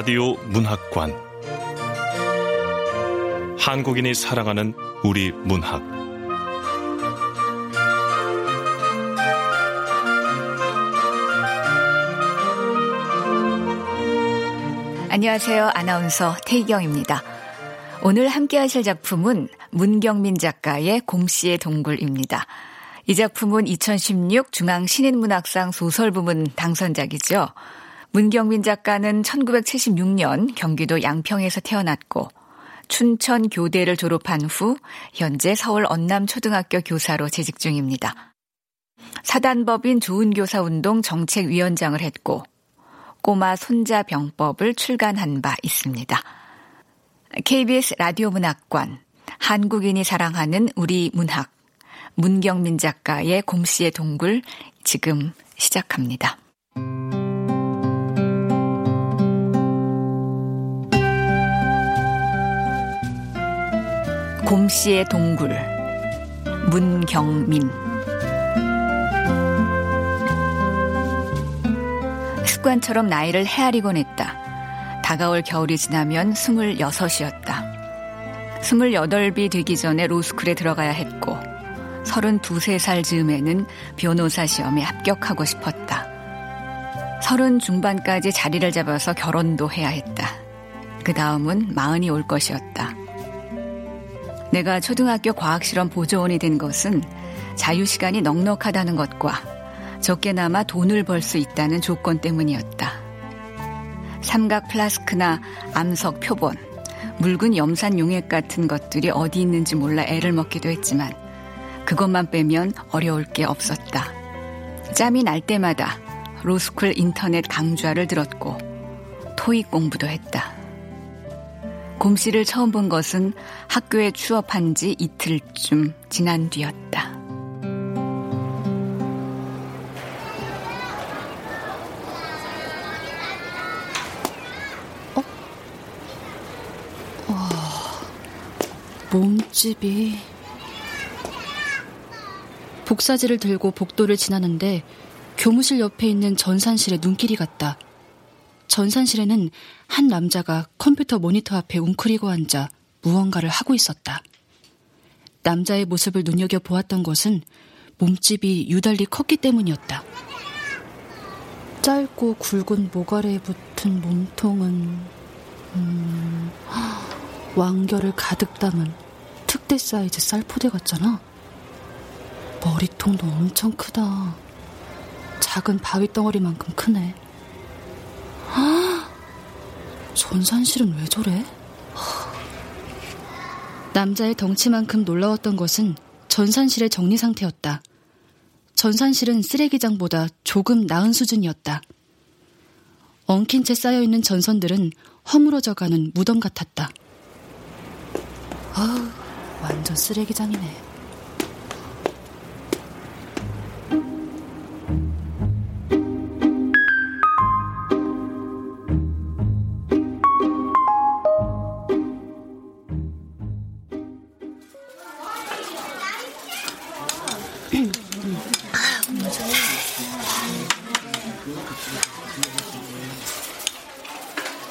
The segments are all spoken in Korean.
라디오 문학관 한국인이 사랑하는 우리 문학 안녕하세요. 아나운서 태희경입니다. 오늘 함께 하실 작품은 문경민 작가의 곰씨의 동굴입니다. 이 작품은 2016 중앙 신인문학상 소설 부문 당선작이죠. 문경민 작가는 1976년 경기도 양평에서 태어났고 춘천 교대를 졸업한 후 현재 서울 언남초등학교 교사로 재직 중입니다. 사단법인 좋은 교사 운동 정책위원장을 했고 꼬마 손자 병법을 출간한 바 있습니다. KBS 라디오 문학관 한국인이 사랑하는 우리 문학 문경민 작가의 곰씨의 동굴 지금 시작합니다. 곰씨의 동굴 문경민 습관처럼 나이를 헤아리곤 했다. 다가올 겨울이 지나면 스물여섯이었다. 스물여덟이 되기 전에 로스쿨에 들어가야 했고 서른두세 살 즈음에는 변호사 시험에 합격하고 싶었다. 서른 중반까지 자리를 잡아서 결혼도 해야 했다. 그 다음은 마흔이 올 것이었다. 내가 초등학교 과학실험 보조원이 된 것은 자유시간이 넉넉하다는 것과 적게나마 돈을 벌 수 있다는 조건 때문이었다. 삼각 플라스크나 암석 표본, 묽은 염산 용액 같은 것들이 어디 있는지 몰라 애를 먹기도 했지만 그것만 빼면 어려울 게 없었다. 짬이 날 때마다 로스쿨 인터넷 강좌를 들었고 토익 공부도 했다. 곰 씨를 처음 본 것은 학교에 취업한 지 이틀쯤 지난 뒤였다. 어? 와, 몸집이 복사지를 들고 복도를 지나는데 교무실 옆에 있는 전산실에 눈길이 갔다. 전산실에는 한 남자가 컴퓨터 모니터 앞에 웅크리고 앉아 무언가를 하고 있었다. 남자의 모습을 눈여겨 보았던 것은 몸집이 유달리 컸기 때문이었다. 짧고 굵은 모가래에 붙은 몸통은 음, 왕결을 가득 담은 특대 사이즈 쌀포대 같잖아. 머리통도 엄청 크다. 작은 바위 덩어리만큼 크네. 전산실은 왜 저래? 남자의 덩치만큼 놀라웠던 것은 전산실의 정리 상태였다. 전산실은 쓰레기장보다 조금 나은 수준이었다. 엉킨 채 쌓여있는 전선들은 허물어져가는 무덤 같았다. 아 완전 쓰레기장이네.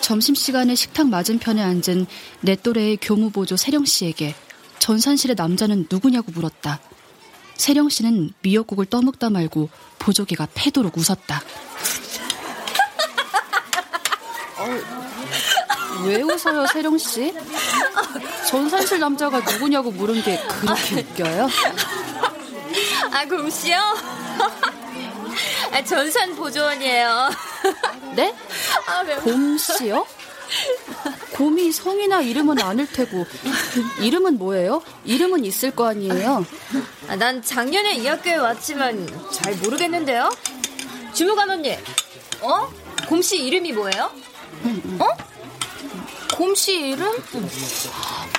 점심시간에 식탁 맞은편에 앉은 내 또래의 교무보조 세령 씨에게 전산실의 남자는 누구냐고 물었다. 세령 씨는 미역국을 떠먹다 말고 보조개가 패도록 웃었다. 어, 왜 웃어요, 세령 씨? 전산실 남자가 누구냐고 물은 게 그렇게 웃겨요? 아, 곰씨요? 아, 전산 보조원이에요. 네? 아, 곰 씨요? 곰이 성이나 이름은 아닐 테고 이름은 뭐예요? 이름은 있을 거 아니에요? 아, 난 작년에 이 학교에 왔지만 잘 모르겠는데요. 주무관 언니. 어? 곰 씨 이름이 뭐예요? 어? 곰 씨 이름?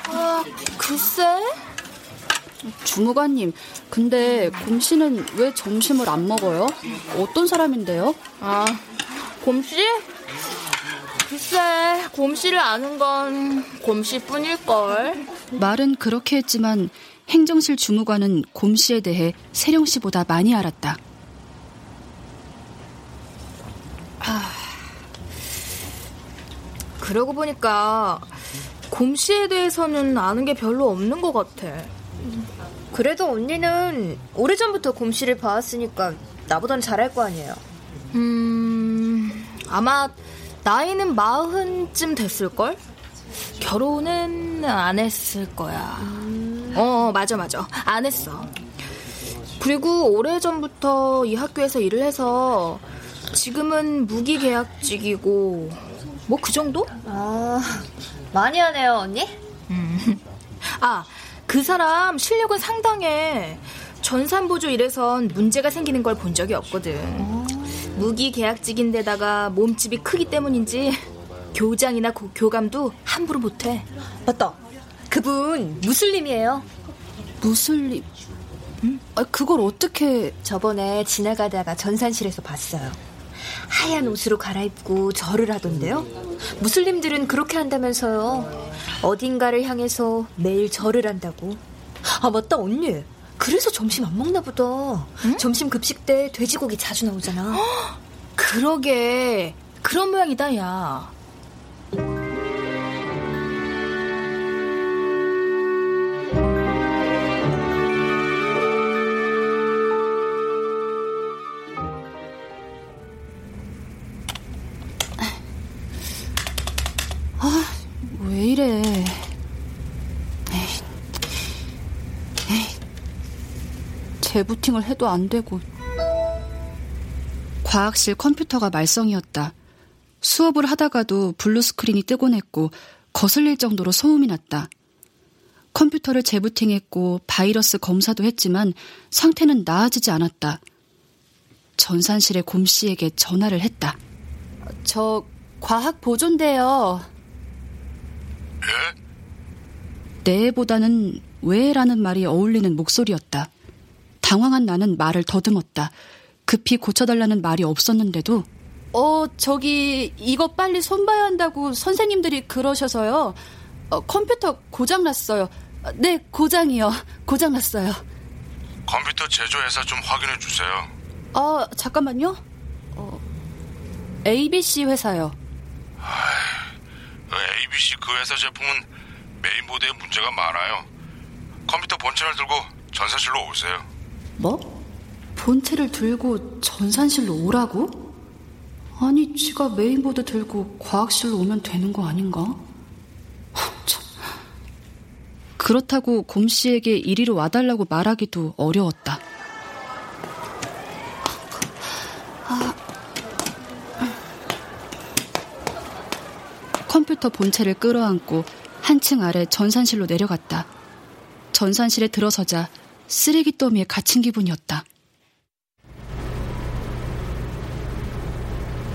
아, 글쎄. 주무관님, 근데 곰 씨는 왜 점심을 안 먹어요? 어떤 사람인데요? 아, 곰 씨? 글쎄, 곰 씨를 아는 건 곰 씨뿐일걸. 말은 그렇게 했지만 행정실 주무관은 곰 씨에 대해 세령 씨보다 많이 알았다. 그러고 보니까 곰 씨에 대해서는 아는 게 별로 없는 것 같아. 그래도 언니는 오래전부터 곰씨를 봐왔으니까 나보단 잘할 거 아니에요. 음, 아마 나이는 마흔쯤 됐을걸? 결혼은 안 했을 거야. 어, 맞아, 맞아. 안 했어. 그리고 오래전부터 이 학교에서 일을 해서 지금은 무기계약직이고 뭐 그 정도? 아, 많이 하네요, 언니? 아, 그 사람 실력은 상당해. 전산보조 일에선 문제가 생기는 걸 본 적이 없거든. 무기 계약직인데다가 몸집이 크기 때문인지 교장이나 고- 교감도 함부로 못해. 맞다. 그분 무슬림이에요. 무슬림. 아, 그걸 어떻게 저번에 지나가다가 전산실에서 봤어요. 하얀 옷으로 갈아입고 절을 하던데요. 무슬림들은 그렇게 한다면서요. 어딘가를 향해서 매일 절을 한다고. 아, 맞다, 언니. 그래서 점심 안 먹나 보다. 점심 급식 때 돼지고기 자주 나오잖아. 그러게. 그런 모양이다, 야. 재부팅을 해도 안 되고. 과학실 컴퓨터가 말썽이었다. 수업을 하다가도 blue screen이 뜨곤 했고 거슬릴 정도로 소음이 났다. 컴퓨터를 재부팅했고 바이러스 검사도 했지만 상태는 나아지지 않았다. 전산실의 곰 씨에게 전화를 했다. 저 과학 보조인데요. 네보다는 왜라는 말이 어울리는 목소리였다. 당황한 나는 말을 더듬었다. 급히 고쳐달라는 말이 없었는데도 어 저기 이거 빨리 손봐야 한다고 선생님들이 그러셔서요. 어, 컴퓨터 고장 났어요. 어, 네 고장이요. 고장 났어요. 컴퓨터 제조회사 좀 확인해 주세요. 어 잠깐만요. 어, ABC 회사요. 그 ABC 그 회사 제품은 메인보드에 문제가 많아요. 컴퓨터 본체를 들고 전산실로 오세요. 뭐? 본체를 들고 전산실로 오라고? 아니, 지가 메인보드 들고 과학실로 오면 되는 거 아닌가? 참. 그렇다고 곰 씨에게 이리로 와달라고 말하기도 어려웠다. 컴퓨터 본체를 끌어안고 한층 아래 전산실로 내려갔다. 전산실에 들어서자 쓰레기 더미에 갇힌 기분이었다.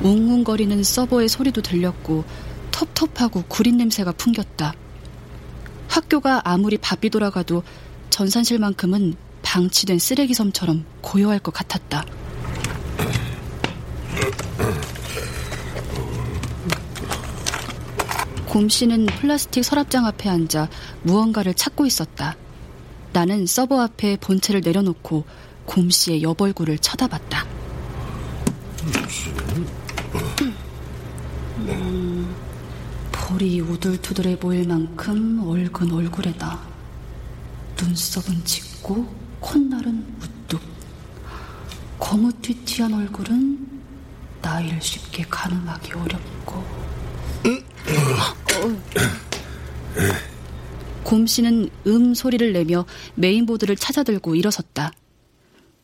웅웅거리는 서버의 소리도 들렸고 텁텁하고 구린 냄새가 풍겼다. 학교가 아무리 바삐 돌아가도 전산실만큼은 방치된 쓰레기 섬처럼 고요할 것 같았다. 곰 씨는 플라스틱 서랍장 앞에 앉아 무언가를 찾고 있었다. 나는 서버 앞에 본체를 내려놓고 곰 씨의 여벌구를 쳐다봤다. 음, 볼이 우둘투둘해 보일 만큼 얼근 얼굴에다. 눈썹은 짙고 콧날은 우뚝. 거무튀튀한 얼굴은 나이를 쉽게 가늠하기 어렵고. 곰 씨는 음 소리를 내며 메인보드를 찾아들고 일어섰다.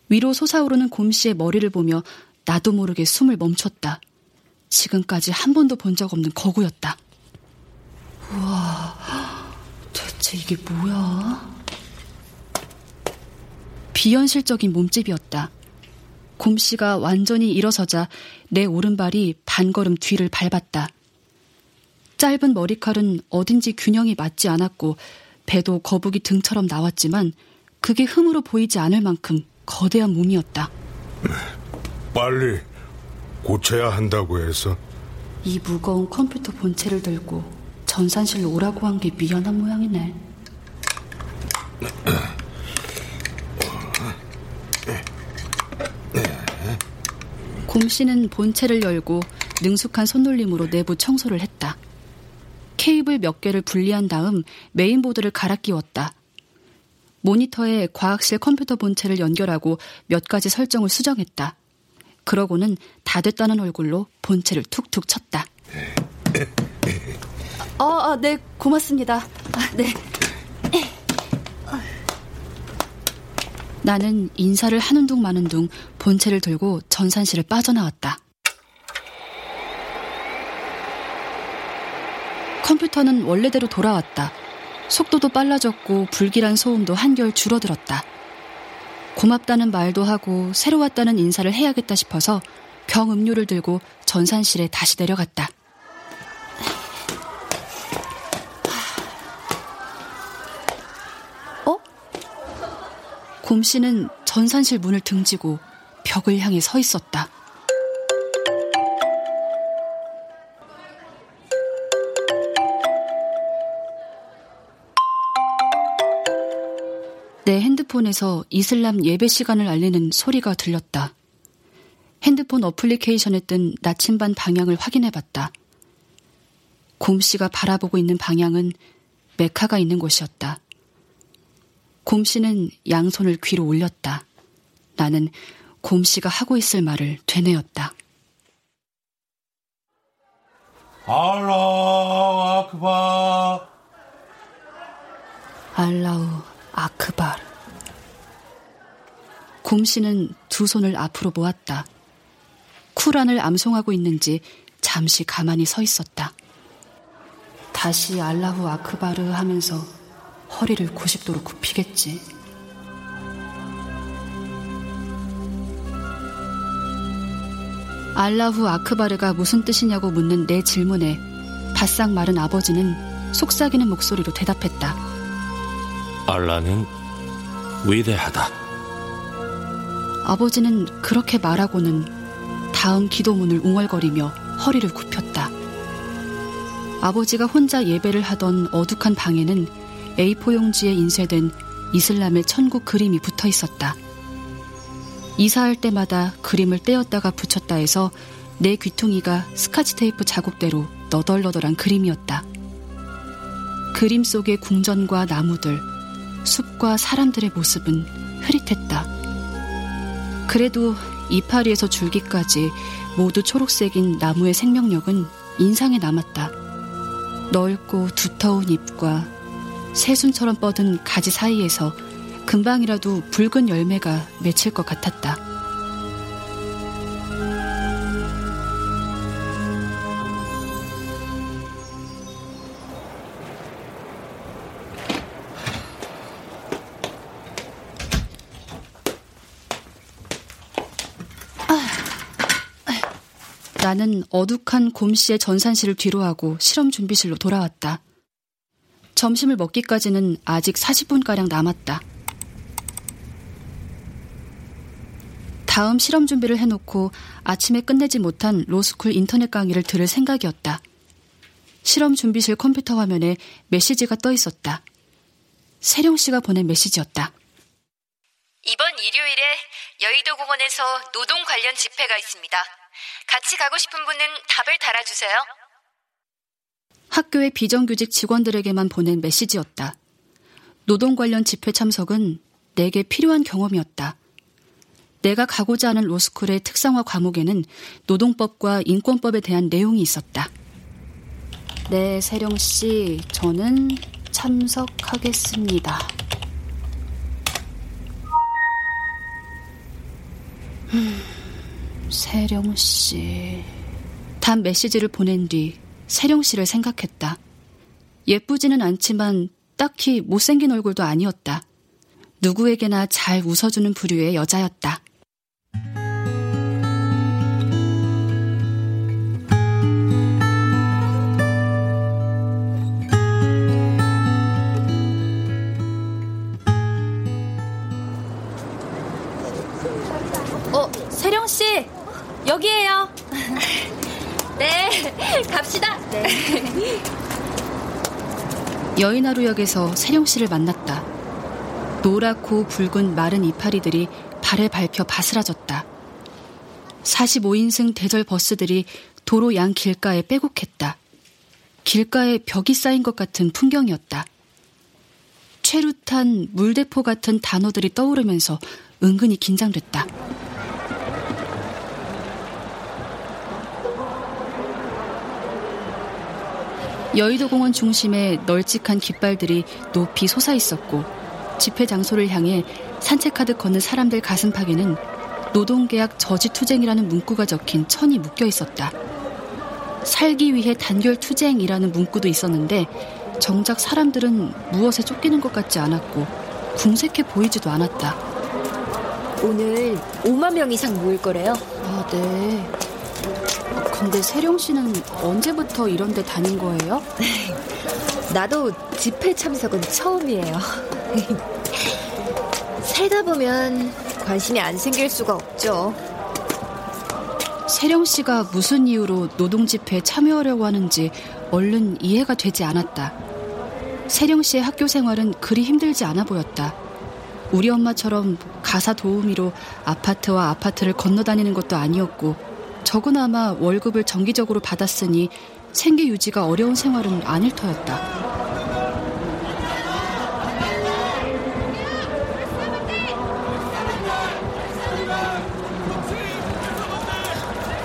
위로 솟아오르는 곰 씨의 머리를 보며 나도 모르게 숨을 멈췄다. 지금까지 한 번도 본 적 없는 거구였다. 우와, 대체 이게 뭐야? 비현실적인 몸집이었다. 곰 씨가 완전히 일어서자 내 오른발이 반걸음 뒤를 밟았다. 짧은 머리칼은 어딘지 균형이 맞지 않았고 배도 거북이 등처럼 나왔지만 그게 흠으로 보이지 않을 만큼 거대한 몸이었다. 빨리 고쳐야 한다고 해서 이 무거운 컴퓨터 본체를 들고 전산실로 오라고 한 게 미안한 모양이네. 곰 씨는 본체를 열고 능숙한 손놀림으로 내부 청소를 했다. 케이블 몇 개를 분리한 다음 메인보드를 갈아 끼웠다. 모니터에 과학실 컴퓨터 본체를 연결하고 몇 가지 설정을 수정했다. 그러고는 다 됐다는 얼굴로 본체를 툭툭 쳤다. 아, 아 네, 고맙습니다. 아, 네. 나는 인사를 하는 둥 마는 둥 본체를 들고 전산실을 빠져나왔다. 컴퓨터는 원래대로 돌아왔다. 속도도 빨라졌고 불길한 소음도 한결 줄어들었다. 고맙다는 말도 하고 새로 왔다는 인사를 해야겠다 싶어서 병 음료를 들고 전산실에 다시 내려갔다. 어? 곰 씨는 전산실 문을 등지고 벽을 향해 서 있었다. 핸드폰에서 이슬람 예배 시간을 알리는 소리가 들렸다. 핸드폰 어플리케이션에 뜬 나침반 방향을 확인해 봤다. 곰 씨가 바라보고 있는 방향은 메카가 있는 곳이었다. 곰 씨는 양손을 귀로 올렸다. 나는 곰 씨가 하고 있을 말을 되뇌었다. 알라 아크바 알라우 아크발. 곰 씨는 두 손을 앞으로 모았다. 쿠란을 암송하고 있는지 잠시 가만히 서 있었다. 다시 알라후 아크바르 하면서 허리를 90도로 굽히겠지. 알라후 아크바르가 무슨 뜻이냐고 묻는 내 질문에 바싹 마른 아버지는 속삭이는 목소리로 대답했다. 알라는 위대하다. 아버지는 그렇게 말하고는 다음 기도문을 웅얼거리며 허리를 굽혔다. 아버지가 혼자 예배를 하던 어둑한 방에는 A4 용지에 인쇄된 이슬람의 천국 그림이 붙어 있었다. 이사할 때마다 그림을 떼었다가 붙였다 해서 내 귀퉁이가 스카치 테이프 자국대로 너덜너덜한 그림이었다. 그림 속의 궁전과 나무들, 숲과 사람들의 모습은 흐릿했다. 그래도 이파리에서 줄기까지 모두 초록색인 나무의 생명력은 인상에 남았다. 넓고 두터운 잎과 새순처럼 뻗은 가지 사이에서 금방이라도 붉은 열매가 맺힐 것 같았다. 나는 어둑한 곰씨의 전산실을 뒤로하고 실험 준비실로 돌아왔다. 점심을 먹기까지는 아직 40분가량 남았다. 다음 실험 준비를 해놓고 아침에 끝내지 못한 로스쿨 인터넷 강의를 들을 생각이었다. 실험 준비실 컴퓨터 화면에 메시지가 떠 있었다. 세령 씨가 보낸 메시지였다. 이번 일요일에 여의도 공원에서 노동 관련 집회가 있습니다. 같이 가고 싶은 분은 답을 달아주세요. 학교의 비정규직 직원들에게만 보낸 메시지였다. 노동 관련 집회 참석은 내게 필요한 경험이었다. 내가 가고자 하는 로스쿨의 특성화 과목에는 노동법과 인권법에 대한 내용이 있었다. 네, 세령 씨, 저는 참석하겠습니다. 음, 세령 씨. 단 메시지를 보낸 뒤 세령 씨를 생각했다. 예쁘지는 않지만 딱히 못생긴 얼굴도 아니었다. 누구에게나 잘 웃어주는 부류의 여자였다. 어, 세령 씨. 여기에요. 네, 갑시다. 네. 여인하루역에서 세령 씨를 만났다. 노랗고 붉은 마른 이파리들이 발에 밟혀 바스라졌다. 45인승 대절 버스들이 도로 양 길가에 빼곡했다. 길가에 벽이 쌓인 것 같은 풍경이었다. 최루탄, 물대포 같은 단어들이 떠오르면서 은근히 긴장됐다. 여의도 공원 중심에 널찍한 깃발들이 높이 솟아 있었고 집회 장소를 향해 산책하듯 걷는 사람들 가슴팍에는 노동계약 저지투쟁이라는 문구가 적힌 천이 묶여 있었다. 살기 위해 단결투쟁이라는 문구도 있었는데 정작 사람들은 무엇에 쫓기는 것 같지 않았고 궁색해 보이지도 않았다. 오늘 5만 명 이상 모일 거래요. 아, 네. 근데 세령 씨는 언제부터 이런 데 다닌 거예요? 나도 집회 참석은 처음이에요. 살다 보면 관심이 안 생길 수가 없죠. 세령 씨가 무슨 이유로 노동 집회에 참여하려고 하는지 얼른 이해가 되지 않았다. 세령 씨의 학교 생활은 그리 힘들지 않아 보였다. 우리 엄마처럼 가사 도우미로 아파트와 아파트를 건너다니는 것도 아니었고 적은아마 월급을 정기적으로 받았으니 생계 유지가 어려운 생활은 아닐 터였다.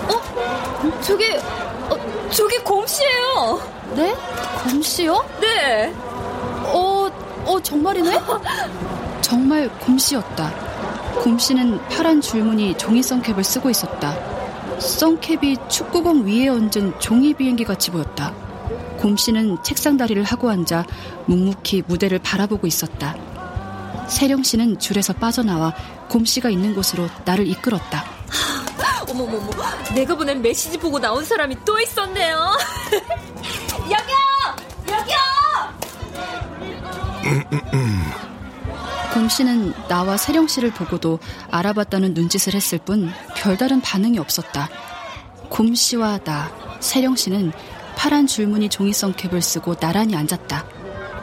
어? 저기, 어, 저기 곰씨예요. 네? 곰씨요? 네. 어, 어, 정말이네? 정말 곰씨였다. 곰씨는 파란 줄무늬 종이성 캡을 쓰고 있었다. 선캡이 축구공 위에 얹은 종이 비행기 같이 보였다. 곰 씨는 책상 다리를 하고 앉아 묵묵히 무대를 바라보고 있었다. 세령 씨는 줄에서 빠져나와 곰 씨가 있는 곳으로 나를 이끌었다. 어머머머, 내가 보낸 메시지 보고 나온 사람이 또 있었네요. 여기요! 여기요! 곰 씨는 나와 세령 씨를 보고도 알아봤다는 눈짓을 했을 뿐 별다른 반응이 없었다. 곰 씨와 나, 세령 씨는 파란 줄무늬 종이성 캡을 쓰고 나란히 앉았다.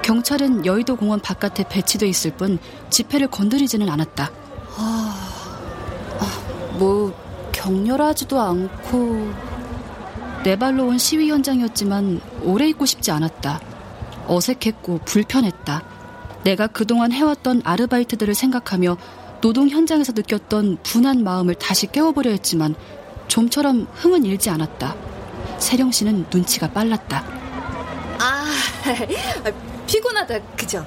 경찰은 여의도 공원 바깥에 배치돼 있을 뿐 집회를 건드리지는 않았다. 아, 아, 뭐 격렬하지도 않고 내 발로 온 시위 현장이었지만 오래 있고 싶지 않았다. 어색했고 불편했다. 내가 그동안 해왔던 아르바이트들을 생각하며 노동 현장에서 느꼈던 분한 마음을 다시 깨워보려 했지만 좀처럼 흥은 일지 않았다. 세령 씨는 눈치가 빨랐다. 아, 피곤하다, 그죠?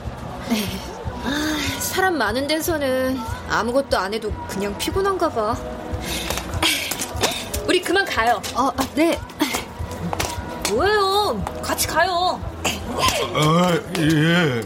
네. 아, 사람 많은 데서는 아무것도 안 해도 그냥 피곤한가 봐. 우리 그만 가요. 어, 네. 뭐예요? 같이 가요. 아, 예.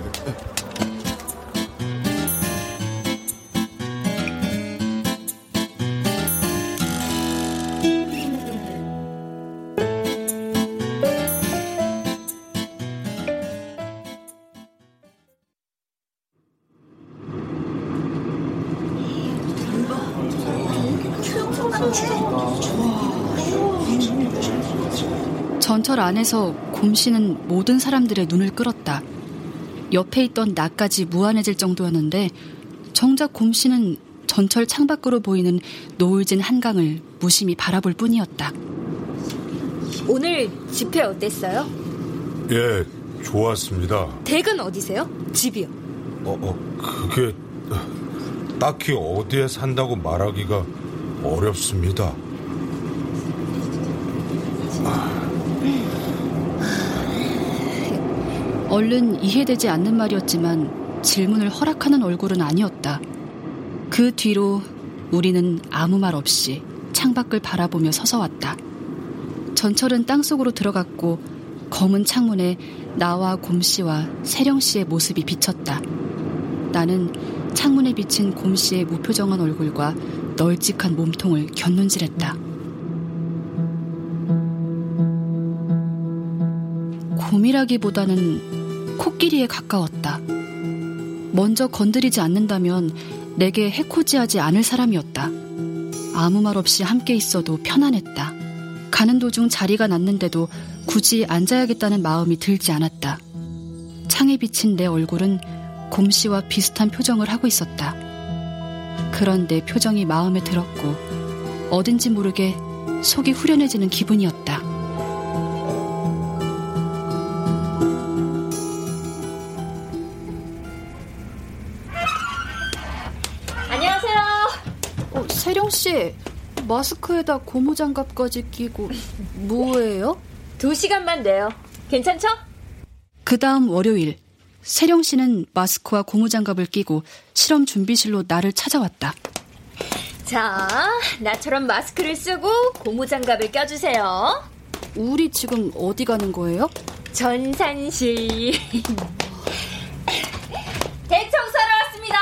전철 안에서 곰 씨는 모든 사람들의 눈을 끌었다. 옆에 있던 나까지 무한해질 정도였는데 정작 곰 씨는 전철 창밖으로 보이는 노을진 한강을 무심히 바라볼 뿐이었다. 오늘 집회 어땠어요? 예, 좋았습니다. 댁은 어디세요? 집이요. 어, 어, 그게 딱히 어디에 산다고 말하기가 어렵습니다. 얼른 이해되지 않는 말이었지만 질문을 허락하는 얼굴은 아니었다. 그 뒤로 우리는 아무 말 없이 창밖을 바라보며 서서 왔다. 전철은 땅속으로 들어갔고 검은 창문에 나와 곰씨와 세령씨의 모습이 비쳤다. 나는 창문에 비친 곰씨의 무표정한 얼굴과 널찍한 몸통을 곁눈질했다. 곰이라기보다는 코끼리에 가까웠다. 먼저 건드리지 않는다면 내게 해코지하지 않을 사람이었다. 아무 말 없이 함께 있어도 편안했다. 가는 도중 자리가 났는데도 굳이 앉아야겠다는 마음이 들지 않았다. 창에 비친 내 얼굴은 곰씨와 비슷한 표정을 하고 있었다. 그런데 표정이 마음에 들었고 어딘지 모르게 속이 후련해지는 기분이었다. 마스크에다 고무 장갑까지 끼고 뭐예요? 두 시간만 내요. 괜찮죠? 그 다음 월요일, 세령 씨는 마스크와 고무 장갑을 끼고 실험 준비실로 나를 찾아왔다. 자, 나처럼 마스크를 쓰고 고무 장갑을 껴주세요. 우리 지금 어디 가는 거예요? 전산실. 대청소하러 왔습니다.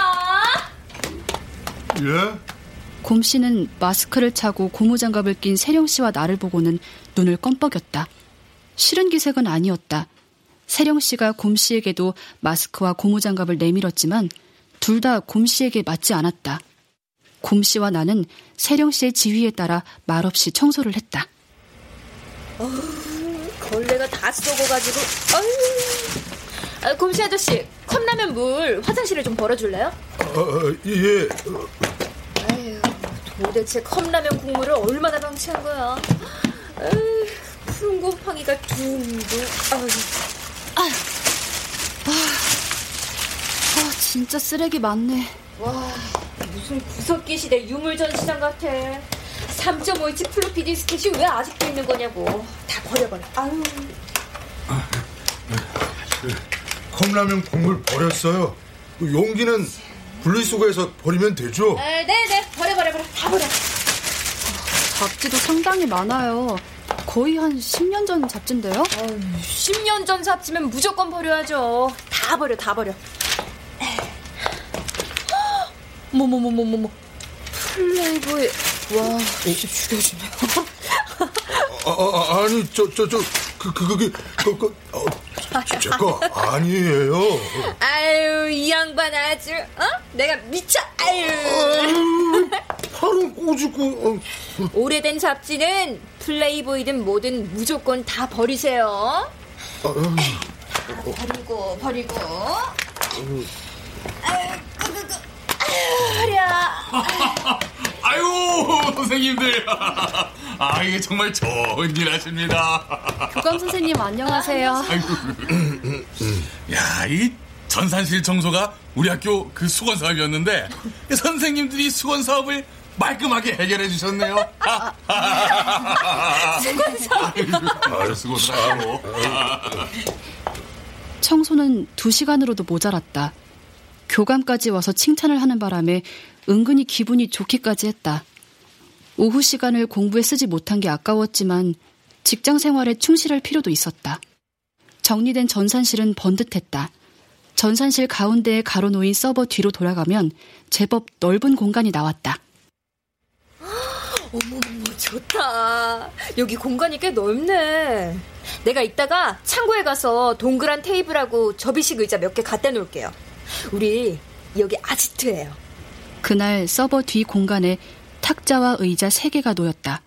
예? 곰 씨는 마스크를 차고 고무장갑을 낀 세령 씨와 나를 보고는 눈을 껌뻑였다. 싫은 기색은 아니었다. 세령 씨가 곰 씨에게도 마스크와 고무장갑을 내밀었지만 둘 다 곰 씨에게 맞지 않았다. 곰 씨와 나는 세령 씨의 지휘에 따라 말없이 청소를 했다. 걸레가 다 썩어가지고. 아, 곰씨 아저씨, 컵라면 물 화장실에 좀 벌어줄래요? 어, 예. 아유, 도대체 컵라면 국물을 얼마나 방치한 거야? 푸른 곰팡이가 둥둥. 아유. 아, 진짜 쓰레기 많네. 와, 무슨 구석기 시대 유물 전 시장 같아. 3.5인치 플로피 디스켓이 왜 아직도 있는 거냐고. 다 버려버려. 아유. 컵라면 국물 버렸어요. 그 용기는 분리수거해서 버리면 되죠? 아, 네네, 버려. 잡지도 상당히 많아요. 거의 한 10년 전 잡지인데요? 10년 전 잡지면 무조건 버려야죠. 다 버려, 다 버려. 뭐뭐뭐뭐뭐뭐 플레이보이. 와, 진짜 죽여주네. 아, 아, 아니 저 저 저 그 그 그게 그, 그, 어, 제거 아니에요. 아유, 이 양반 아주, 어? 내가 미쳐, 아유. 팔은 꼬집고 어. 오래된 잡지는 플레이보이든 뭐든 무조건 다 버리세요. 버리고, 버리고. 아유, 그, 그, 그. 아유, 허리야. 아유 선생님들 아 이게 정말 좋은 일 하십니다 교감 선생님 안녕하세요. 야 이 전산실 청소가 우리 학교 그 수건 사업이었는데 선생님들이 수건 사업을 말끔하게 해결해 주셨네요 수고들 하고 청소는 두 시간으로도 모자랐다. 교감까지 와서 칭찬을 하는 바람에 은근히 기분이 좋기까지 했다. 오후 시간을 공부에 쓰지 못한 게 아까웠지만 직장 생활에 충실할 필요도 있었다. 정리된 전산실은 번듯했다. 전산실 가운데에 가로놓인 서버 뒤로 돌아가면 제법 넓은 공간이 나왔다. 어머머머, 좋다. 여기 공간이 꽤 넓네. 내가 이따가 창고에 가서 동그란 테이블하고 접이식 의자 몇 개 갖다 놓을게요. 우리 여기 아지트예요. 그날 서버 뒤 공간에 탁자와 의자 3개가 놓였다.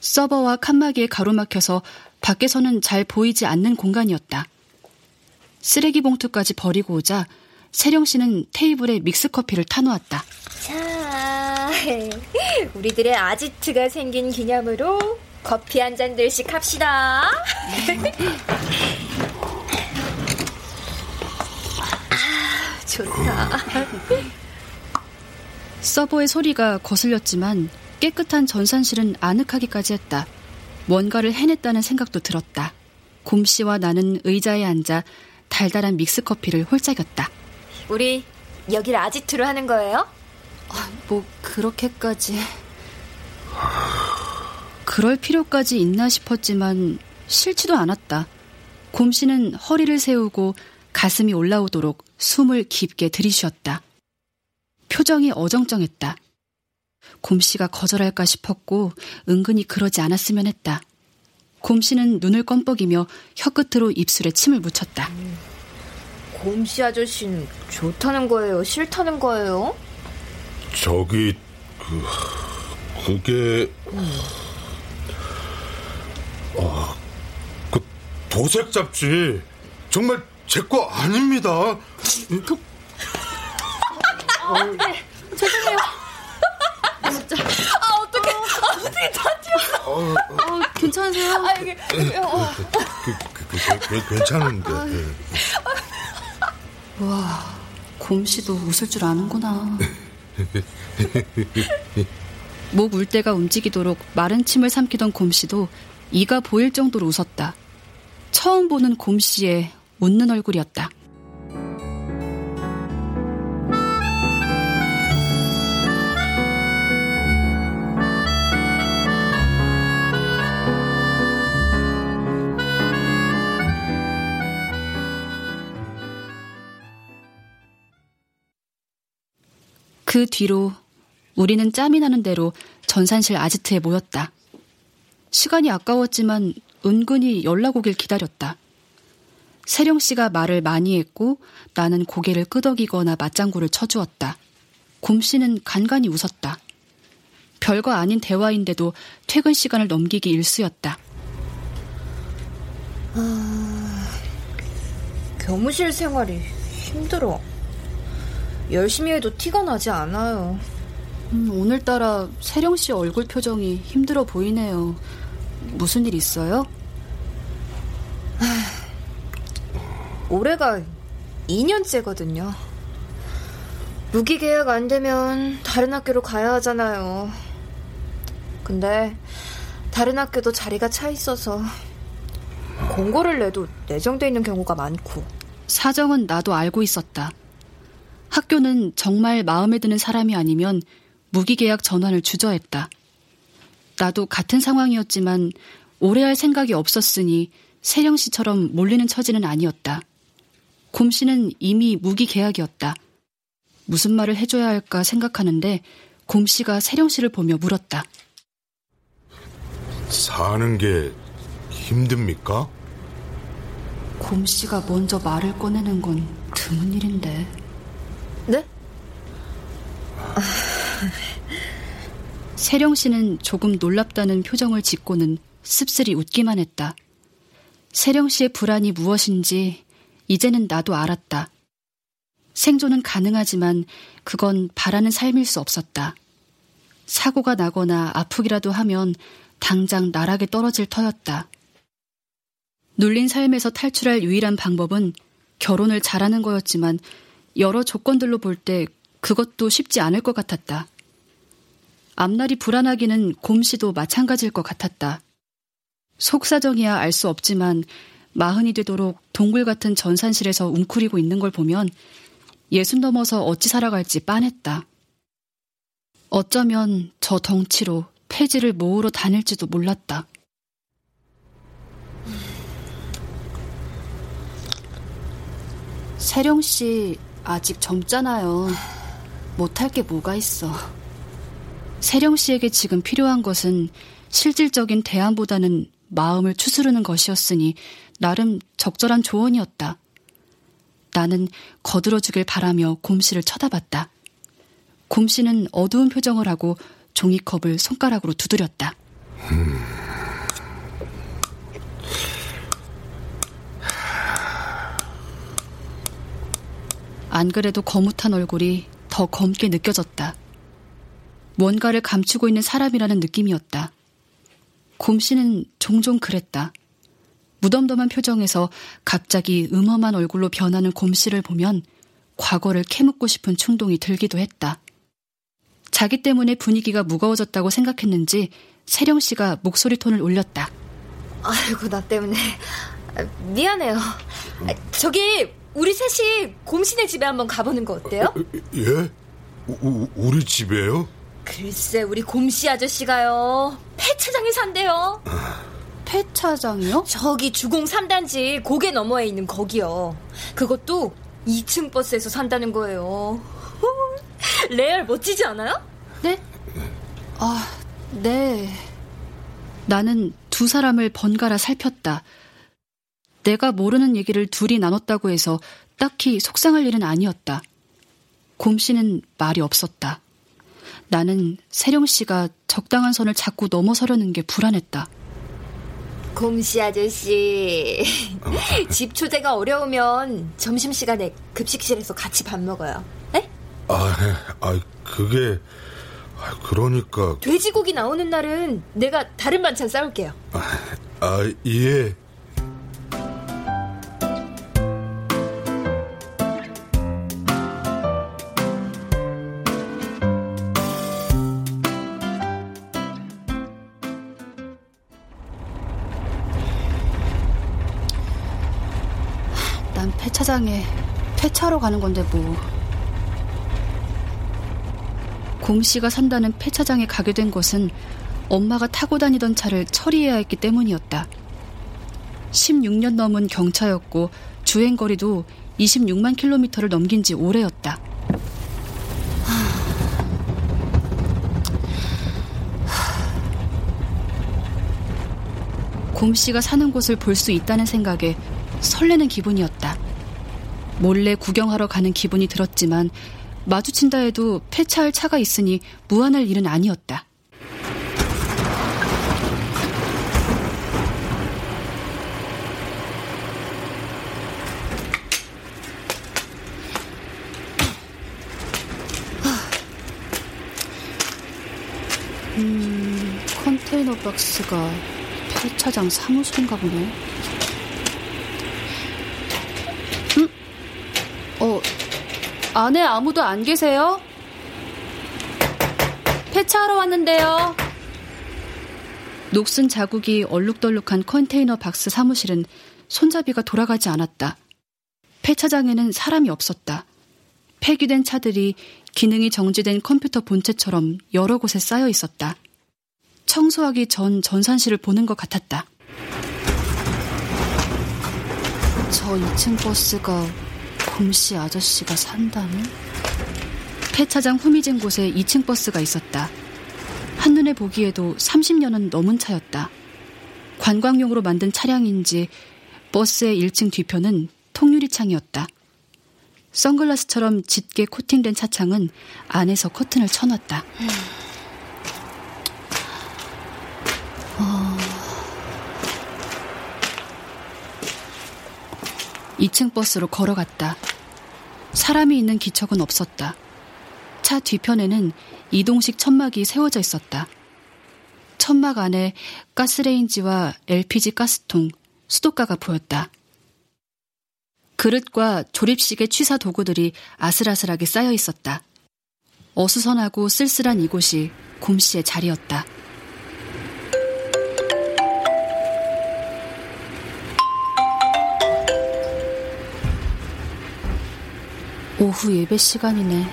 서버와 칸막이에 가로막혀서 밖에서는 잘 보이지 않는 공간이었다. 쓰레기 봉투까지 버리고 오자 세령 씨는 테이블에 믹스커피를 타놓았다. 자, 우리들의 아지트가 생긴 기념으로 커피 한 잔들씩 합시다. 아, 좋다. 서버의 소리가 거슬렸지만 깨끗한 전산실은 아늑하기까지 했다. 뭔가를 해냈다는 생각도 들었다. 곰 씨와 나는 의자에 앉아 달달한 믹스 커피를 홀짝였다. 우리 여길 아지트로 하는 거예요? 뭐 그렇게까지 그럴 필요까지 있나 싶었지만 싫지도 않았다. 곰 씨는 허리를 세우고 가슴이 올라오도록 숨을 깊게 들이쉬었다. 표정이 어정쩡했다. 곰 씨가 거절할까 싶었고 은근히 그러지 않았으면 했다. 곰 씨는 눈을 껌뻑이며 혀끝으로 입술에 침을 묻혔다. 곰씨 아저씨는 좋다는 거예요? 싫다는 거예요? 저기 그 그게 아, 그 도색 잡지 정말 제 거 아닙니다. 도... 아, 네. 죄송해요. 진짜. 아. 아, 어떻게 다 튀었어. 어, 어, 괜찮으세요? 아, 여기. 어. 그, 그, 그, 그, 괜찮은데. 아, 네. 와, 곰씨도 웃을 줄 아는구나. 목 울대가 움직이도록 마른 침을 삼키던 곰씨도 이가 보일 정도로 웃었다. 처음 보는 곰씨의 웃는 얼굴이었다. 그 뒤로 우리는 짬이 나는 대로 전산실 아지트에 모였다. 시간이 아까웠지만 은근히 연락 오길 기다렸다. 세령 씨가 말을 많이 했고 나는 고개를 끄덕이거나 맞장구를 쳐주었다. 곰 씨는 간간히 웃었다. 별거 아닌 대화인데도 퇴근 시간을 넘기기 일쑤였다. 아, 교무실 생활이 힘들어. 열심히 해도 티가 나지 않아요. 음, 오늘따라 세령 씨 얼굴 표정이 힘들어 보이네요. 무슨 일 있어요? 올해가 2년째거든요. 무기 계약 안 되면 다른 학교로 가야 하잖아요. 근데 다른 학교도 자리가 차 있어서 공고를 내도 내정돼 있는 경우가 많고. 사정은 나도 알고 있었다. 학교는 정말 마음에 드는 사람이 아니면 무기계약 전환을 주저했다. 나도 같은 상황이었지만 오래 할 생각이 없었으니 세령 씨처럼 몰리는 처지는 아니었다. 곰 씨는 이미 무기계약이었다. 무슨 말을 해줘야 할까 생각하는데 곰 씨가 세령 씨를 보며 물었다. 사는 게 힘듭니까? 곰 씨가 먼저 말을 꺼내는 건 드문 일인데. 네? 세령 씨는 조금 놀랍다는 표정을 짓고는 씁쓸히 웃기만 했다. 세령 씨의 불안이 무엇인지 이제는 나도 알았다. 생존은 가능하지만 그건 바라는 삶일 수 없었다. 사고가 나거나 아프기라도 하면 당장 나락에 떨어질 터였다. 눌린 삶에서 탈출할 유일한 방법은 결혼을 잘하는 거였지만 여러 조건들로 볼 때 그것도 쉽지 않을 것 같았다. 앞날이 불안하기는 곰씨도 마찬가지일 것 같았다. 속사정이야 알 수 없지만 마흔이 되도록 동굴 같은 전산실에서 웅크리고 있는 걸 보면 예순 넘어서 어찌 살아갈지 빤했다. 어쩌면 저 덩치로 폐지를 모으러 다닐지도 몰랐다. 세령 씨 아직 젊잖아요. 못할 게 뭐가 있어. 세령 씨에게 지금 필요한 것은 실질적인 대안보다는 마음을 추스르는 것이었으니 나름 적절한 조언이었다. 나는 거들어주길 바라며 곰씨를 쳐다봤다. 곰씨는 어두운 표정을 하고 종이컵을 손가락으로 두드렸다. 음. 안 그래도 거뭇한 얼굴이 더 검게 느껴졌다. 뭔가를 감추고 있는 사람이라는 느낌이었다. 곰씨는 종종 그랬다. 무덤덤한 표정에서 갑자기 음험한 얼굴로 변하는 곰씨를 보면 과거를 캐묻고 싶은 충동이 들기도 했다. 자기 때문에 분위기가 무거워졌다고 생각했는지 세령 씨가 목소리 톤을 올렸다. 아이고 나 때문에 미안해요. 저기 우리 셋이 곰신의 집에 한번 가보는 거 어때요? 예? 우, 우리 집에요? 글쎄 우리 곰씨 아저씨가요 폐차장에 산대요 폐차장이요? 저기 주공 3단지 고개 너머에 있는 거기요 그것도 2층 버스에서 산다는 거예요 레알 멋지지 않아요? 네? 아, 네. 나는 두 사람을 번갈아 살폈다. 내가 모르는 얘기를 둘이 나눴다고 해서 딱히 속상할 일은 아니었다. 곰 씨는 말이 없었다. 나는 세령 씨가 적당한 선을 자꾸 넘어서려는 게 불안했다. 곰씨 아저씨, 집 초대가 어려우면 점심시간에 급식실에서 같이 밥 먹어요. 네? 아, 아 그게 아, 그러니까 돼지고기 나오는 날은 내가 다른 반찬 싸울게요. 아, 아 예. 난 폐차장에 폐차로 가는 건데 뭐. 곰 씨가 산다는 폐차장에 가게 된 것은 엄마가 타고 다니던 차를 처리해야 했기 때문이었다. 16년 넘은 경차였고 주행거리도 26만 킬로미터를 넘긴 지 오래였다. 곰 씨가 사는 곳을 볼 수 있다는 생각에 설레는 기분이었다. 몰래 구경하러 가는 기분이 들었지만 마주친다 해도 폐차할 차가 있으니 무한할 일은 아니었다. 음, 컨테이너 박스가 폐차장 사무실인가 보네. 음? 어, 안에 아무도 안 계세요? 폐차하러 왔는데요. 녹슨 자국이 얼룩덜룩한 컨테이너 박스 사무실은 손잡이가 돌아가지 않았다. 폐차장에는 사람이 없었다. 폐기된 차들이 기능이 정지된 컴퓨터 본체처럼 여러 곳에 쌓여 있었다. 청소하기 전 전산실을 보는 것 같았다. 저 2층 버스가 곰씨 아저씨가 산다는? 폐차장 후미진 곳에 2층 버스가 있었다. 한눈에 보기에도 30년은 넘은 차였다. 관광용으로 만든 차량인지 버스의 1층 뒤편은 통유리 창이었다. 선글라스처럼 짙게 코팅된 차창은 안에서 커튼을 쳐놨다. 어... 2층 버스로 걸어갔다. 사람이 있는 기척은 없었다. 차 뒤편에는 이동식 천막이 세워져 있었다. 천막 안에 가스레인지와 LPG 가스통, 수도가가 보였다. 그릇과 조립식의 취사 도구들이 아슬아슬하게 쌓여 있었다. 어수선하고 쓸쓸한 이곳이 곰 씨의 자리였다. 오후 예배 시간이네.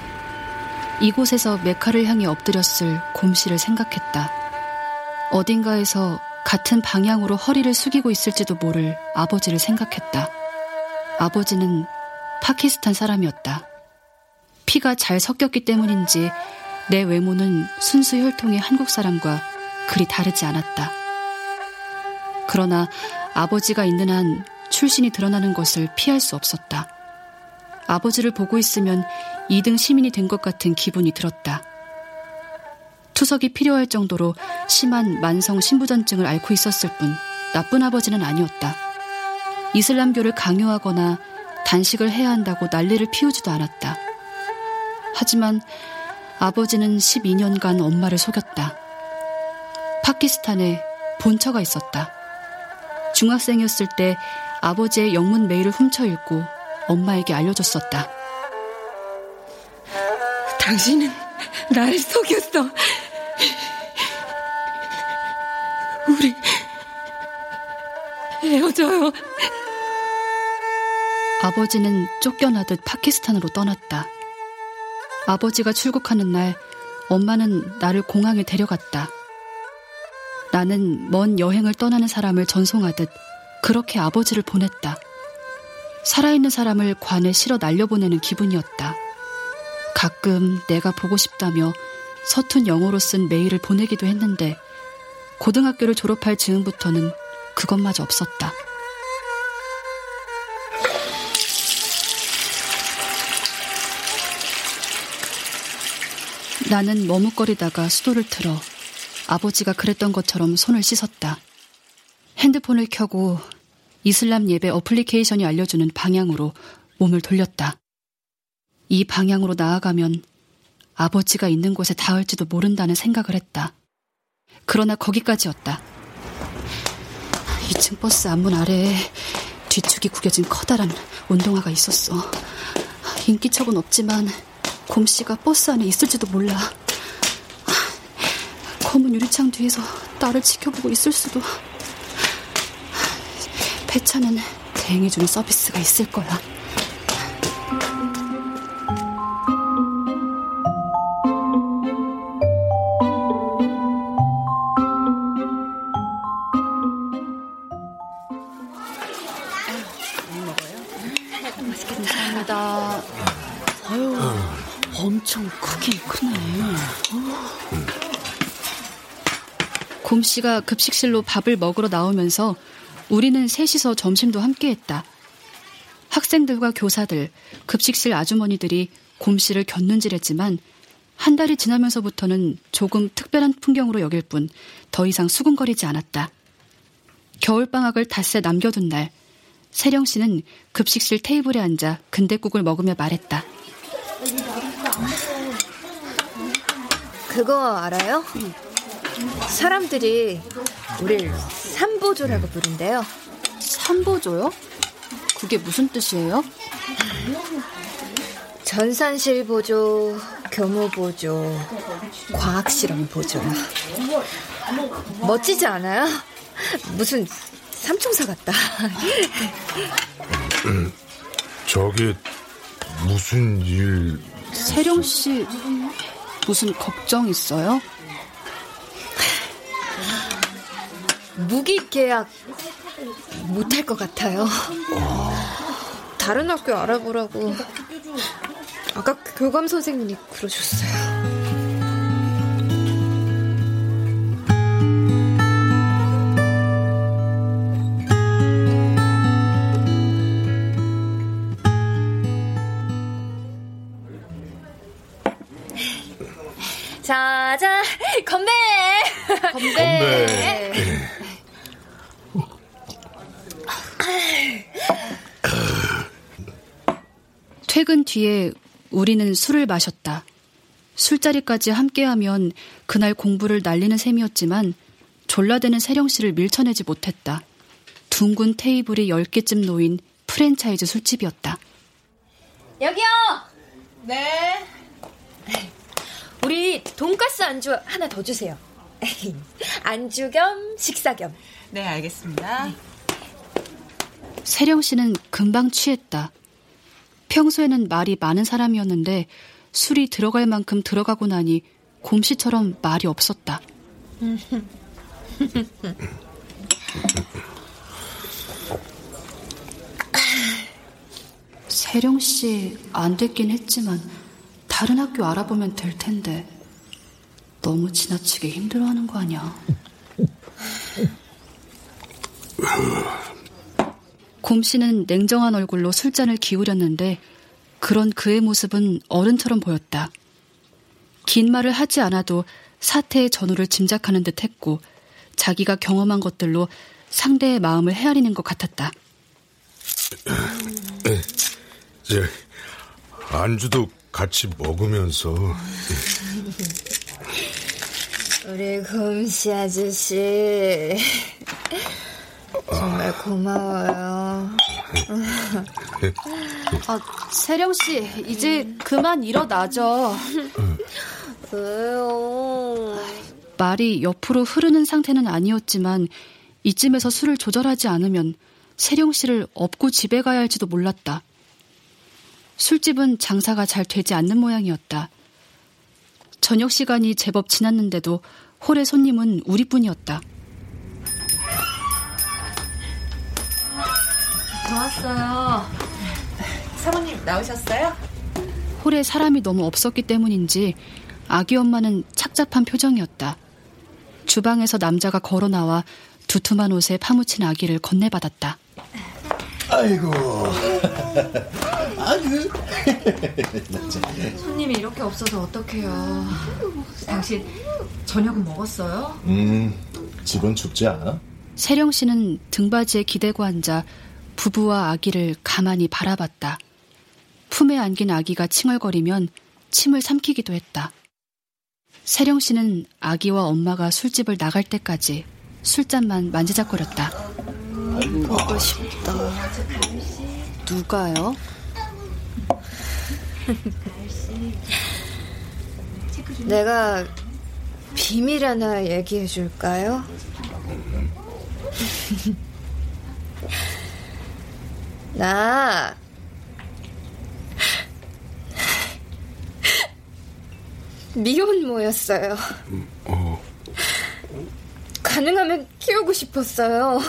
이곳에서 메카를 향해 엎드렸을 곰씨를 생각했다. 어딘가에서 같은 방향으로 허리를 숙이고 있을지도 모를 아버지를 생각했다. 아버지는 파키스탄 사람이었다. 피가 잘 섞였기 때문인지 내 외모는 순수 혈통의 한국 사람과 그리 다르지 않았다. 그러나 아버지가 있는 한 출신이 드러나는 것을 피할 수 없었다. 아버지를 보고 있으면 2등 시민이 된 것 같은 기분이 들었다. 투석이 필요할 정도로 심한 만성 신부전증을 앓고 있었을 뿐 나쁜 아버지는 아니었다. 이슬람교를 강요하거나 단식을 해야 한다고 난리를 피우지도 않았다. 하지만 아버지는 12년간 엄마를 속였다. 파키스탄에 본처가 있었다. 중학생이었을 때 아버지의 영문 메일을 훔쳐 읽고 엄마에게 알려줬었다. 당신은 나를 속였어. 우리 헤어져요. 아버지는 쫓겨나듯 파키스탄으로 떠났다. 아버지가 출국하는 날 엄마는 나를 공항에 데려갔다. 나는 먼 여행을 떠나는 사람을 전송하듯 그렇게 아버지를 보냈다. 살아있는 사람을 관에 실어 날려보내는 기분이었다. 가끔 내가 보고 싶다며 서툰 영어로 쓴 메일을 보내기도 했는데 고등학교를 졸업할 즈음부터는 그것마저 없었다. 나는 머뭇거리다가 수도를 틀어 아버지가 그랬던 것처럼 손을 씻었다. 핸드폰을 켜고 이슬람 예배 어플리케이션이 알려주는 방향으로 몸을 돌렸다. 이 방향으로 나아가면 아버지가 있는 곳에 닿을지도 모른다는 생각을 했다. 그러나 거기까지였다. 2층 버스 앞문 아래에 뒤축이 구겨진 커다란 운동화가 있었어. 인기척은 없지만 곰씨가 버스 안에 있을지도 몰라. 검은 유리창 뒤에서 나를 지켜보고 있을 수도. 폐차는 대행해주는 서비스가 있을 거야. 감사합니다. 아유, 엄청 크긴 크네. 곰 씨가 급식실로 밥을 먹으러 나오면서 우리는 셋이서 점심도 함께 했다. 학생들과 교사들, 급식실 아주머니들이 곰씨를 곁눈질했지만 한 달이 지나면서부터는 조금 특별한 풍경으로 여길 뿐 더 이상 수군거리지 않았다. 겨울방학을 닷새 남겨둔 날, 세령 씨는 급식실 테이블에 앉아 근대국을 먹으며 말했다. 그거 알아요? 사람들이 우릴 삼보조라고 부른대요. 삼보조요? 그게 무슨 뜻이에요? 전산실 보조, 교무 보조, 과학 실험 보조요. 멋지지 않아요? 무슨 삼총사 같다. 저게 무슨 일? 세령 씨 무슨 걱정 있어요? 무기 계약 못할 것 같아요. 다른 학교 알아보라고 아까 교감 선생님이 그러셨어요. 자자 건배 건배, 퇴근 뒤에 우리는 술을 마셨다. 술자리까지 함께하면 그날 공부를 날리는 셈이었지만 졸라대는 세령 씨를 밀쳐내지 못했다. 둥근 테이블이 10개쯤 놓인 프랜차이즈 술집이었다. 여기요. 네. 우리 돈가스 안주 하나 더 주세요. 안주 겸 식사 겸. 네, 알겠습니다. 세령 씨는 금방 취했다. 평소에는 말이 많은 사람이었는데 술이 들어갈 만큼 들어가고 나니 곰씨처럼 말이 없었다. 세령 씨 안 됐긴 했지만 다른 학교 알아보면 될 텐데 너무 지나치게 힘들어하는 거 아니야? 곰 씨는 냉정한 얼굴로 술잔을 기울였는데 그런 그의 모습은 어른처럼 보였다. 긴 말을 하지 않아도 사태의 전후를 짐작하는 듯 했고 자기가 경험한 것들로 상대의 마음을 헤아리는 것 같았다. 이제 안주도 같이 먹으면서 우리 곰씨 아저씨 정말 고마워요. 아, 세령 씨, 이제 그만 일어나죠. 왜요? 말이 옆으로 흐르는 상태는 아니었지만 이쯤에서 술을 조절하지 않으면 세령 씨를 업고 집에 가야 할지도 몰랐다. 술집은 장사가 잘 되지 않는 모양이었다. 저녁 시간이 제법 지났는데도 홀의 손님은 우리뿐이었다. 저 왔어요. 사모님 나오셨어요? 홀에 사람이 너무 없었기 때문인지 아기 엄마는 착잡한 표정이었다. 주방에서 남자가 걸어 나와 두툼한 옷에 파묻힌 아기를 건네받았다. 아이고. 아주. 손님이 이렇게 없어서 어떡해요. 당신 저녁은 먹었어요? 음, 집은 춥지 않아? 세령 씨는 등받이에 기대고 앉아 부부와 아기를 가만히 바라봤다. 품에 안긴 아기가 칭얼거리면 침을 삼키기도 했다. 세령 씨는 아기와 엄마가 술집을 나갈 때까지 술잔만 만지작거렸다. 보고 싶다. 누가요? 내가 비밀 하나 얘기해 줄까요? 나 미혼모였어요. 어. 가능하면 키우고 싶었어요.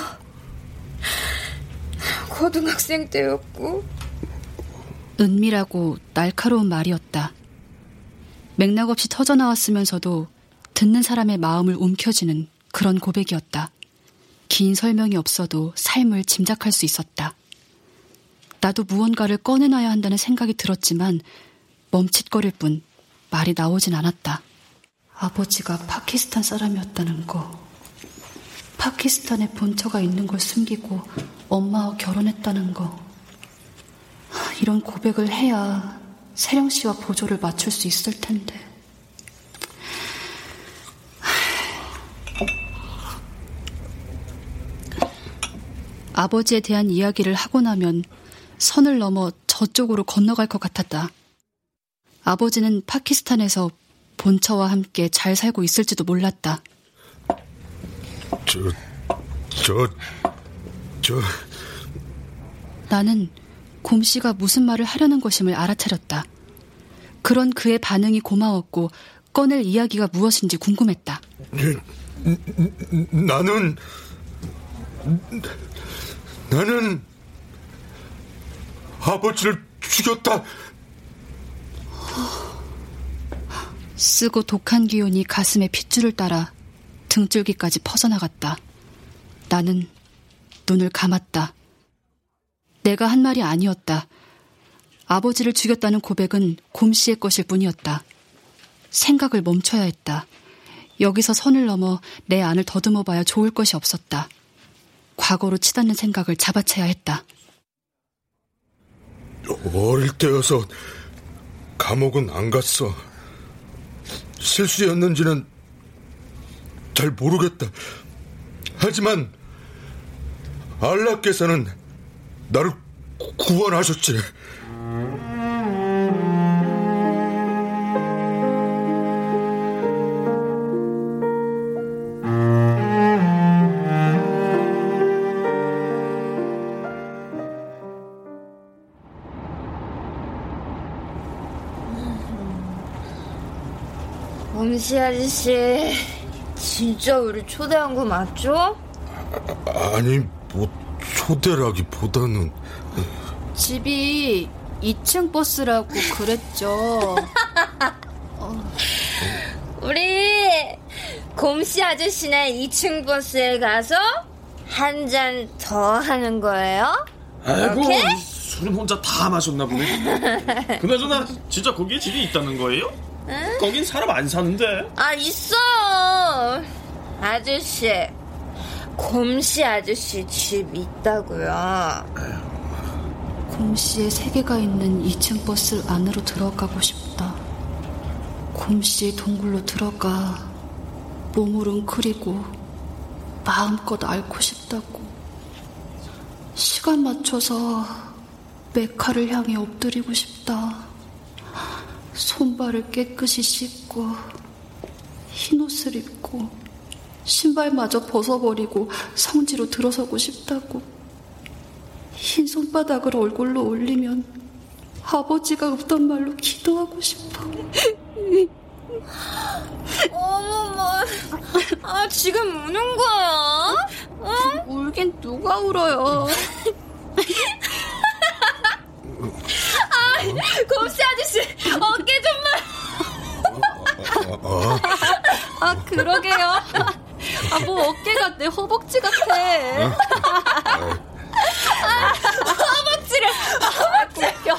고등학생 때였고. 은밀하고 날카로운 말이었다. 맥락 없이 터져 나왔으면서도 듣는 사람의 마음을 움켜쥐는 그런 고백이었다. 긴 설명이 없어도 삶을 짐작할 수 있었다. 나도 무언가를 꺼내놔야 한다는 생각이 들었지만 멈칫거릴 뿐 말이 나오진 않았다. 아버지가 파키스탄 사람이었다는 거. 파키스탄에 본처가 있는 걸 숨기고 엄마와 결혼했다는 거. 이런 고백을 해야 세령 씨와 보조를 맞출 수 있을 텐데. 아버지에 대한 이야기를 하고 나면 선을 넘어 저쪽으로 건너갈 것 같았다. 아버지는 파키스탄에서 본처와 함께 잘 살고 있을지도 몰랐다. 저, 저, 저. 나는 곰 씨가 무슨 말을 하려는 것임을 알아차렸다. 그런 그의 반응이 고마웠고 꺼낼 이야기가 무엇인지 궁금했다. 나는 나는 아버지를 죽였다. 쓰고 독한 기운이 가슴의 핏줄을 따라 등줄기까지 퍼져나갔다. 나는 눈을 감았다. 내가 한 말이 아니었다. 아버지를 죽였다는 고백은 곰 씨의 것일 뿐이었다. 생각을 멈춰야 했다. 여기서 선을 넘어 내 안을 더듬어 봐야 좋을 것이 없었다. 과거로 치닫는 생각을 잡아채야 했다. 어릴 때여서 감옥은 안 갔어. 실수였는지는 잘 모르겠다. 하지만 알라께서는 나를 구원하셨지. 엄씨 아저씨, 진짜 우리 초대한 거 맞죠? 아, 아니, 뭐, 초대라기보다는. 집이 2층 버스라고 그랬죠. 우리 곰씨 아저씨네 2층 버스에 가서 한 잔 더 하는 거예요? 아이고, 오케이? 술은 혼자 다 마셨나 보네. 그나저나, 진짜 거기에 집이 있다는 거예요? 응? 거긴 사람 안 사는데. 아 있어요 아저씨 곰씨 아저씨 집 있다고요 곰 씨의 세계가 있는 2층 버스 안으로 들어가고 싶다. 곰 씨의 동굴로 들어가 몸을 웅크리고 마음껏 앓고 싶다고. 시간 맞춰서 메카를 향해 엎드리고 싶다. 손발을 깨끗이 씻고 흰 옷을 입고 신발마저 벗어버리고 성지로 들어서고 싶다고. 흰 손바닥을 얼굴로 올리면 아버지가 없던 말로 기도하고 싶어. 어머머 아 지금 우는 거야? 어? 울긴 누가 울어요? 아, 곰씨 아저씨 어깨 좀만. 어, 어, 어? 아 그러게요. 아 뭐 어깨가 내 허벅지 같아. 아, 허벅지를 허벅지. 아,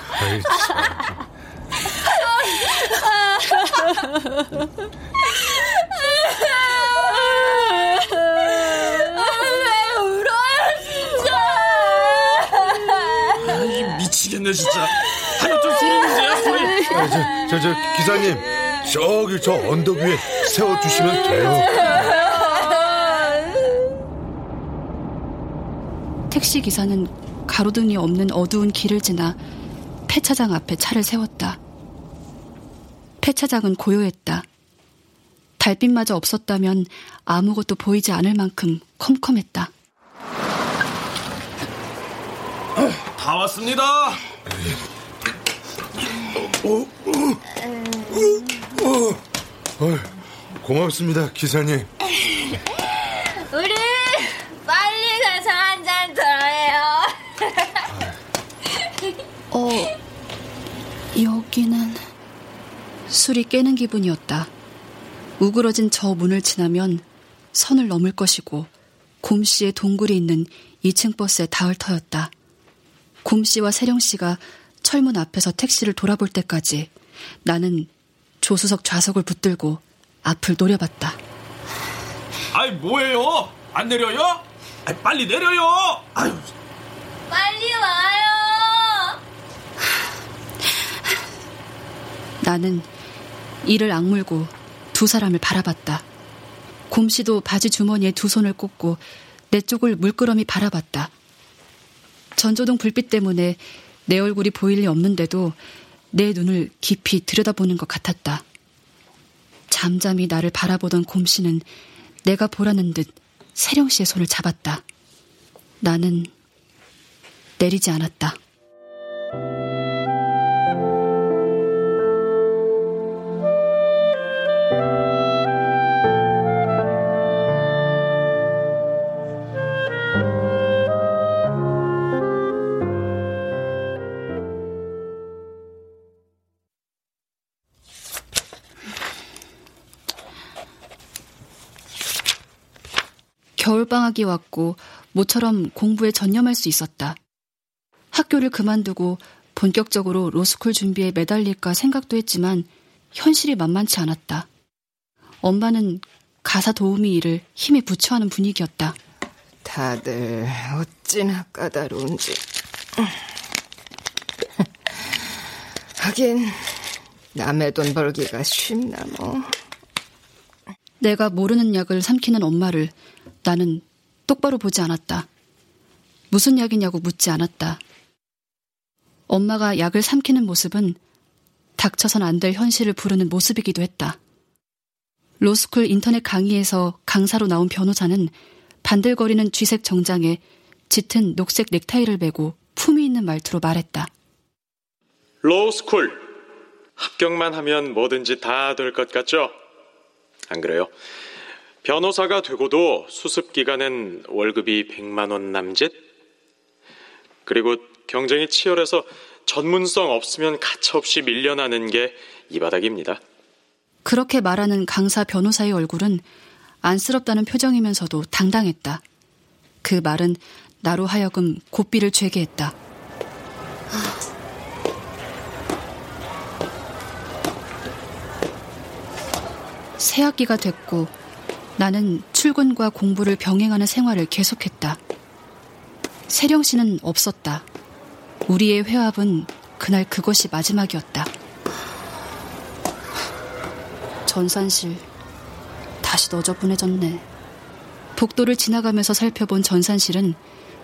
미치겠네, 진짜. 하여튼 소리 문제야, 소리. 아, 저, 저, 저, 기사님. 저기 저 언덕 위에 세워주시면 돼요. 택시 기사는 가로등이 없는 어두운 길을 지나 폐차장 앞에 차를 세웠다. 폐차장은 고요했다. 달빛마저 없었다면 아무것도 보이지 않을 만큼 컴컴했다. 다 왔습니다. 어, 고맙습니다, 기사님. 우리 빨리 가서 한 잔 더 해요. 어, 여기는 술이 깨는 기분이었다. 우그러진 저 문을 지나면 선을 넘을 것이고 곰씨의 동굴이 있는 2층 버스에 닿을 터였다. 곰 씨와 세령 씨가 철문 앞에서 택시를 돌아볼 때까지 나는 조수석 좌석을 붙들고 앞을 노려봤다. 아이, 뭐예요? 안 내려요? 아이, 빨리 내려요! 아유, 빨리 와요. 나는 이를 악물고 두 사람을 바라봤다. 곰 씨도 바지 주머니에 두 손을 꽂고 내 쪽을 물끄러미 바라봤다. 전조등 불빛 때문에 내 얼굴이 보일 리 없는데도 내 눈을 깊이 들여다보는 것 같았다. 잠잠히 나를 바라보던 곰씨는 내가 보라는 듯 세령 씨의 손을 잡았다. 나는 내리지 않았다. 겨울방학이 왔고 모처럼 공부에 전념할 수 있었다. 학교를 그만두고 본격적으로 로스쿨 준비에 매달릴까 생각도 했지만 현실이 만만치 않았다. 엄마는 가사 도우미 일을 힘에 부처하는 분위기였다. 다들 어찌나 까다로운지. 하긴 남의 돈 벌기가 쉽나 뭐. 내가 모르는 약을 삼키는 엄마를 나는 똑바로 보지 않았다. 무슨 약이냐고 묻지 않았다. 엄마가 약을 삼키는 모습은 닥쳐선 안 될 현실을 부르는 모습이기도 했다. 로스쿨 인터넷 강의에서 강사로 나온 변호사는 반들거리는 쥐색 정장에 짙은 녹색 넥타이를 메고 품위 있는 말투로 말했다. 로스쿨. 합격만 하면 뭐든지 다 될 것 같죠? 안 그래요? 변호사가 되고도 수습 기간엔 월급이 100만 원 남짓? 그리고 경쟁이 치열해서 전문성 없으면 가차없이 밀려나는 게 이 바닥입니다. 그렇게 말하는 강사 변호사의 얼굴은 안쓰럽다는 표정이면서도 당당했다. 그 말은 나로 하여금 고삐를 죄게 했다. 새 학기가 됐고 나는 출근과 공부를 병행하는 생활을 계속했다. 세령 씨는 없었다. 우리의 회합은 그날 그것이 마지막이었다. 전산실 다시 너저분해졌네. 복도를 지나가면서 살펴본 전산실은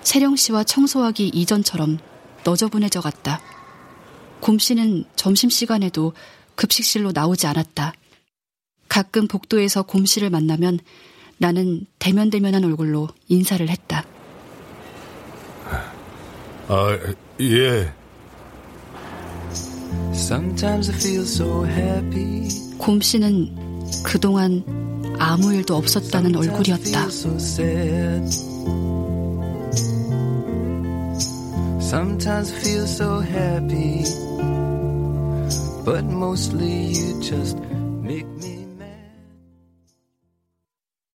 세령 씨와 청소하기 이전처럼 너저분해져 갔다. 곰 씨는 점심시간에도 급식실로 나오지 않았다. 가끔 복도에서 곰 씨를 만나면 나는 대면대면한 얼굴로 인사를 했다. 아, 예. 곰 씨는 그동안 아무 일도 없었다는 얼굴이었다. Sometimes feel so happy, but mostly you just